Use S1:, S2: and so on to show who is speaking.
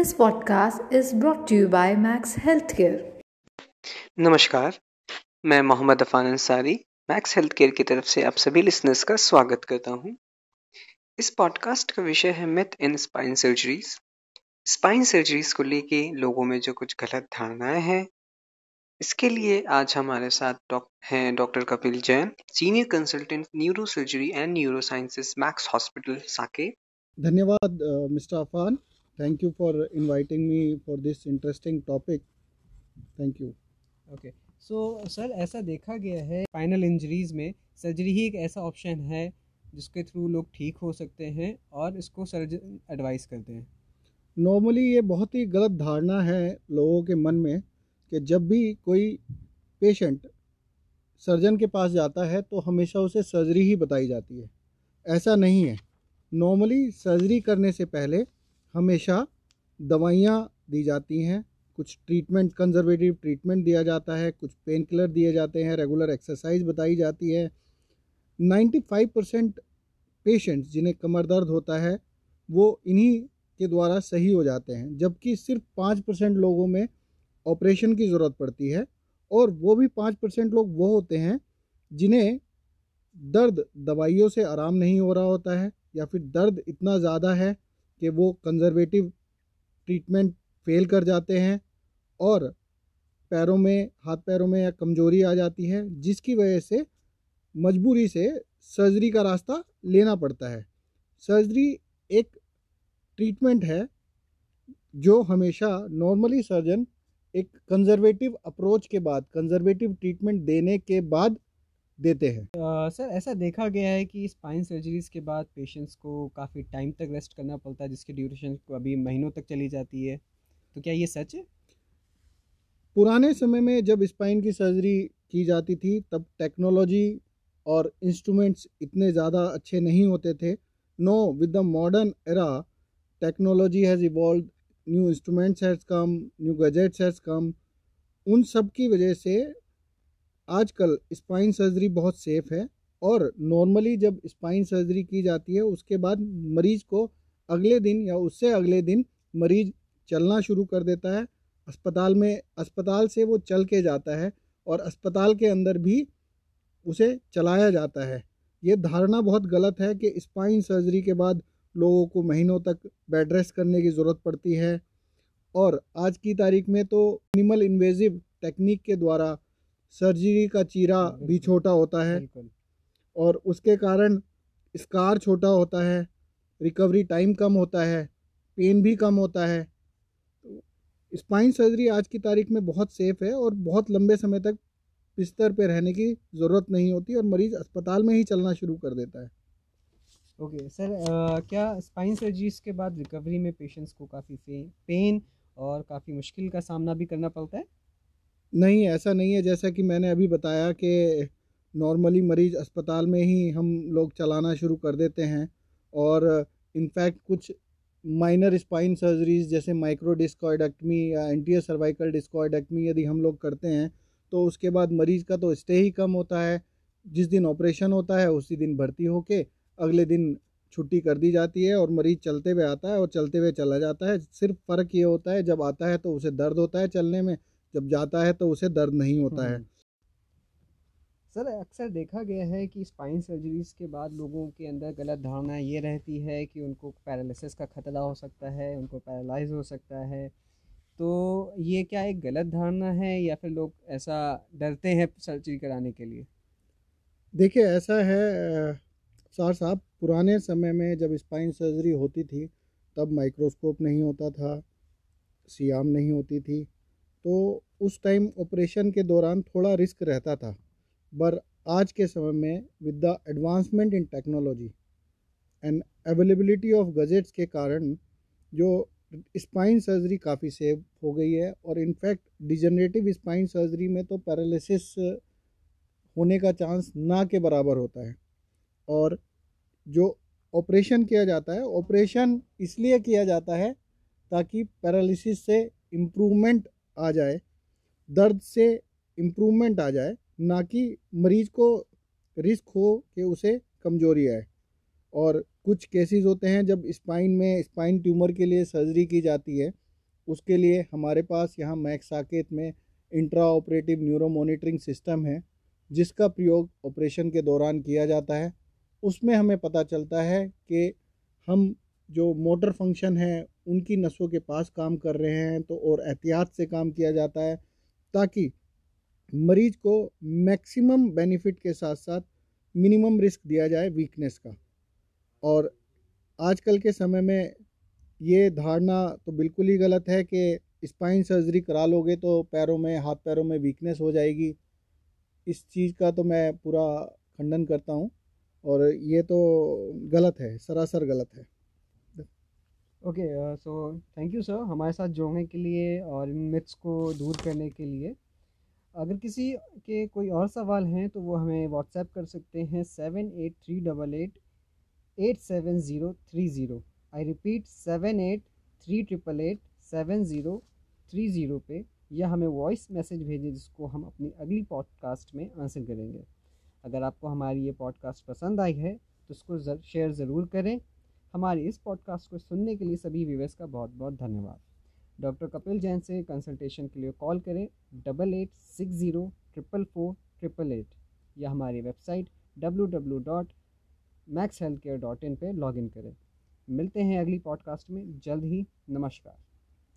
S1: This podcast is brought to you by Max Healthcare.
S2: नमस्कार मैं Mohammad Afan Ansari Max health care की तरफ़ से आप सभी लिसनर्स का स्वागत करता हूँ। इस पॉडकास्ट का विषय है myth in spine surgeries spine surgeries को लेके लोगों में जो कुछ गलत धारणाएँ हैं इसके लिए आज हमारे साथ डॉक, हैं doctor Kapil Jain senior consultant neuro surgery and neuro sciences Max hospital Saket
S3: धन्यवाद mister Afan thank you for inviting me for this interesting topic thank you
S4: okay so sir ऐसा देखा गया है फाइनल इंजरीज में surgery ही एक ऐसा option है जिसके थ्रू लोग ठीक हो सकते हैं और इसको सर्जन एडवाइस करते हैं।
S3: नॉर्मली ये बहुत ही गलत धारणा है लोगों के मन में कि जब भी कोई पेशेंट सर्जन के पास जाता है तो हमेशा उसे सर्जरी ही बताई जाती है। ऐसा नहीं है। नॉर्मली सर्जरी करने से पहले हमेशा दवाइयाँ दी जाती हैं। कुछ ट्रीटमेंट कंजर्वेटिव ट्रीटमेंट दिया जाता है, कुछ पेन किलर दिए जाते हैं रेगुलर एक्सरसाइज बताई जाती है। 95 परसेंट पेशेंट्स जिन्हें कमर दर्द होता है, वो इन्हीं के द्वारा सही हो जाते हैं। जबकि सिर्फ़ पाँच परसेंट लोगों में ऑपरेशन की ज़रूरत पड़ती है और वो भी पाँच परसेंट लोग वो होते हैं जिन्हें दर्द दवाइयों से आराम नहीं हो रहा होता है या फिर दर्द इतना ज़्यादा है कि वो कंजर्वेटिव ट्रीटमेंट फेल कर जाते हैं और पैरों में, हाथ पैरों में या कमज़ोरी आ जाती है, जिसकी वजह से मजबूरी से सर्जरी का रास्ता लेना पड़ता है। सर्जरी एक ट्रीटमेंट है जो हमेशा नॉर्मली सर्जन एक कंजर्वेटिव अप्रोच के बाद कंजर्वेटिव ट्रीटमेंट देने के बाद देते हैं।
S4: सर ऐसा देखा गया है कि स्पाइन सर्जरीज के बाद पेशेंट्स को काफ़ी टाइम तक रेस्ट करना पड़ता है जिसकी ड्यूरेशन को अभी महीनों तक चली जाती है। तो क्या ये सच है?
S3: पुराने समय में जब स्पाइन की सर्जरी की जाती थी तब टेक्नोलॉजी और इंस्ट्रूमेंट्स इतने ज़्यादा अच्छे नहीं होते थे। No with the modern era technology has evolve new instruments has come new gadgets has come उन सब की वजह से आजकल स्पाइन सर्जरी बहुत सेफ़ है और नॉर्मली जब स्पाइन सर्जरी की जाती है, उसके बाद मरीज़ को अगले दिन या उससे अगले दिन मरीज़ चलना शुरू कर देता है। अस्पताल में, अस्पताल से वो चल के जाता है और अस्पताल के अंदर भी उसे चलाया जाता है। ये धारणा बहुत गलत है कि स्पाइन सर्जरी के बाद लोगों को महीनों तक बेड रेस्ट करने की ज़रूरत पड़ती है और आज की तारीख में तो मिनिमल इन्वेजिव टेक्निक के द्वारा सर्जरी का चीरा भी छोटा होता है। और उसके कारण स्कार छोटा होता है रिकवरी टाइम कम होता है पेन भी कम होता है। तो स्पाइन सर्जरी आज की तारीख में बहुत सेफ़ है और बहुत लंबे समय तक बिस्तर पर रहने की ज़रूरत नहीं होती और मरीज़ अस्पताल में ही चलना शुरू कर देता है।
S4: ओके okay, सर आ, क्या स्पाइन सर्जरीज के बाद रिकवरी में पेशेंट्स को काफ़ी पेन और काफ़ी मुश्किल का सामना भी करना पड़ता है?
S3: नहीं, ऐसा नहीं है जैसा कि मैंने अभी बताया कि नॉर्मली मरीज़ अस्पताल में ही हम लोग चलाना शुरू कर देते हैं और इनफैक्ट कुछ माइनर स्पाइन सर्जरीज जैसे माइक्रो डिस्कॉइडक्टमी या एंटीयर सर्वाइकल डिस्कॉइडक्टमी यदि हम लोग करते हैं तो उसके बाद मरीज़ का तो स्टे ही कम होता है। जिस दिन ऑपरेशन होता है, उसी दिन भर्ती होके अगले दिन छुट्टी कर दी जाती है और मरीज़ चलते हुए आता है और चलते हुए चला जाता है। सिर्फ़ फ़र्क ये होता है, जब आता है तो उसे दर्द होता है चलने में। जब जाता है तो उसे दर्द नहीं होता है।
S4: हम्म। सर अक्सर देखा गया है कि स्पाइन सर्जरीज के बाद लोगों के अंदर गलत धारणा ये रहती है कि उनको पैरालिसिस का खतरा हो सकता है उनको पैरालाइज हो सकता है। तो ये क्या एक गलत धारणा है या फिर लोग ऐसा डरते हैं सर्जरी कराने के लिए?
S3: देखिए ऐसा है सर साहब पुराने समय में जब स्पाइन सर्जरी होती थी तब माइक्रोस्कोप नहीं होता था सियाम नहीं होती थी। तो उस टाइम ऑपरेशन के दौरान थोड़ा रिस्क रहता था। पर आज के समय में with the advancement in technology and availability of gadgets के कारण जो स्पाइन सर्जरी काफ़ी सेव हो गई है और इनफैक्ट डिजनरेटिव स्पाइन सर्जरी में तो पैरालिसिस होने का चांस ना के बराबर होता है। और जो ऑपरेशन किया जाता है ऑपरेशन इसलिए किया जाता है ताकि पैरालिसिस से इम्प्रूवमेंट आ जाए, दर्द से इम्प्रूवमेंट आ जाए, ना कि मरीज़ को रिस्क हो कि उसे कमज़ोरी आए। और कुछ केसेस होते हैं जब स्पाइन में स्पाइन ट्यूमर के लिए सर्जरी की जाती है, उसके लिए हमारे पास यहाँ मैक साकेत में intra operative neuro monitoring system है, जिसका प्रयोग ऑपरेशन के दौरान किया जाता है। उसमें हमें पता चलता है कि हम जो मोटर फ़ंक्शन है उनकी नसों के पास काम कर रहे हैं तो और एहतियात से काम किया जाता है, ताकि मरीज़ को मैक्सिमम बेनिफिट के साथ साथ मिनिमम रिस्क दिया जाए वीकनेस का। और आजकल के समय में ये धारणा तो बिल्कुल ही गलत है कि स्पाइन सर्जरी करा लोगे तो पैरों में, हाथ पैरों में वीकनेस हो जाएगी। इस चीज़ का तो मैं पूरा खंडन करता हूँ और ये तो गलत है, सरासर गलत है।
S4: Okay so thank you sir हमारे साथ जोड़ने के लिए और इन मिथ्स को दूर करने के लिए। अगर किसी के कोई और सवाल हैं तो वो हमें व्हाट्सएप कर सकते हैं seven eight three double eight eight seven zero three zero I repeat seven eight three triple eight seven zero three zero पे या हमें वॉइस मैसेज भेजें, जिसको हम अपनी अगली पॉडकास्ट में आंसर करेंगे। अगर आपको हमारी ये पॉडकास्ट पसंद आई है तो उसको शेयर ज़रूर करें। हमारे इस पॉडकास्ट को सुनने के लिए सभी व्यूवर्स का बहुत बहुत धन्यवाद। डॉक्टर कपिल जैन से कंसल्टेशन के लिए कॉल करें double eight six zero triple four triple eight या हमारी website W W dot Max health care dot in पर लॉग इन करें। मिलते हैं अगली पॉडकास्ट में। जल्द ही। नमस्कार।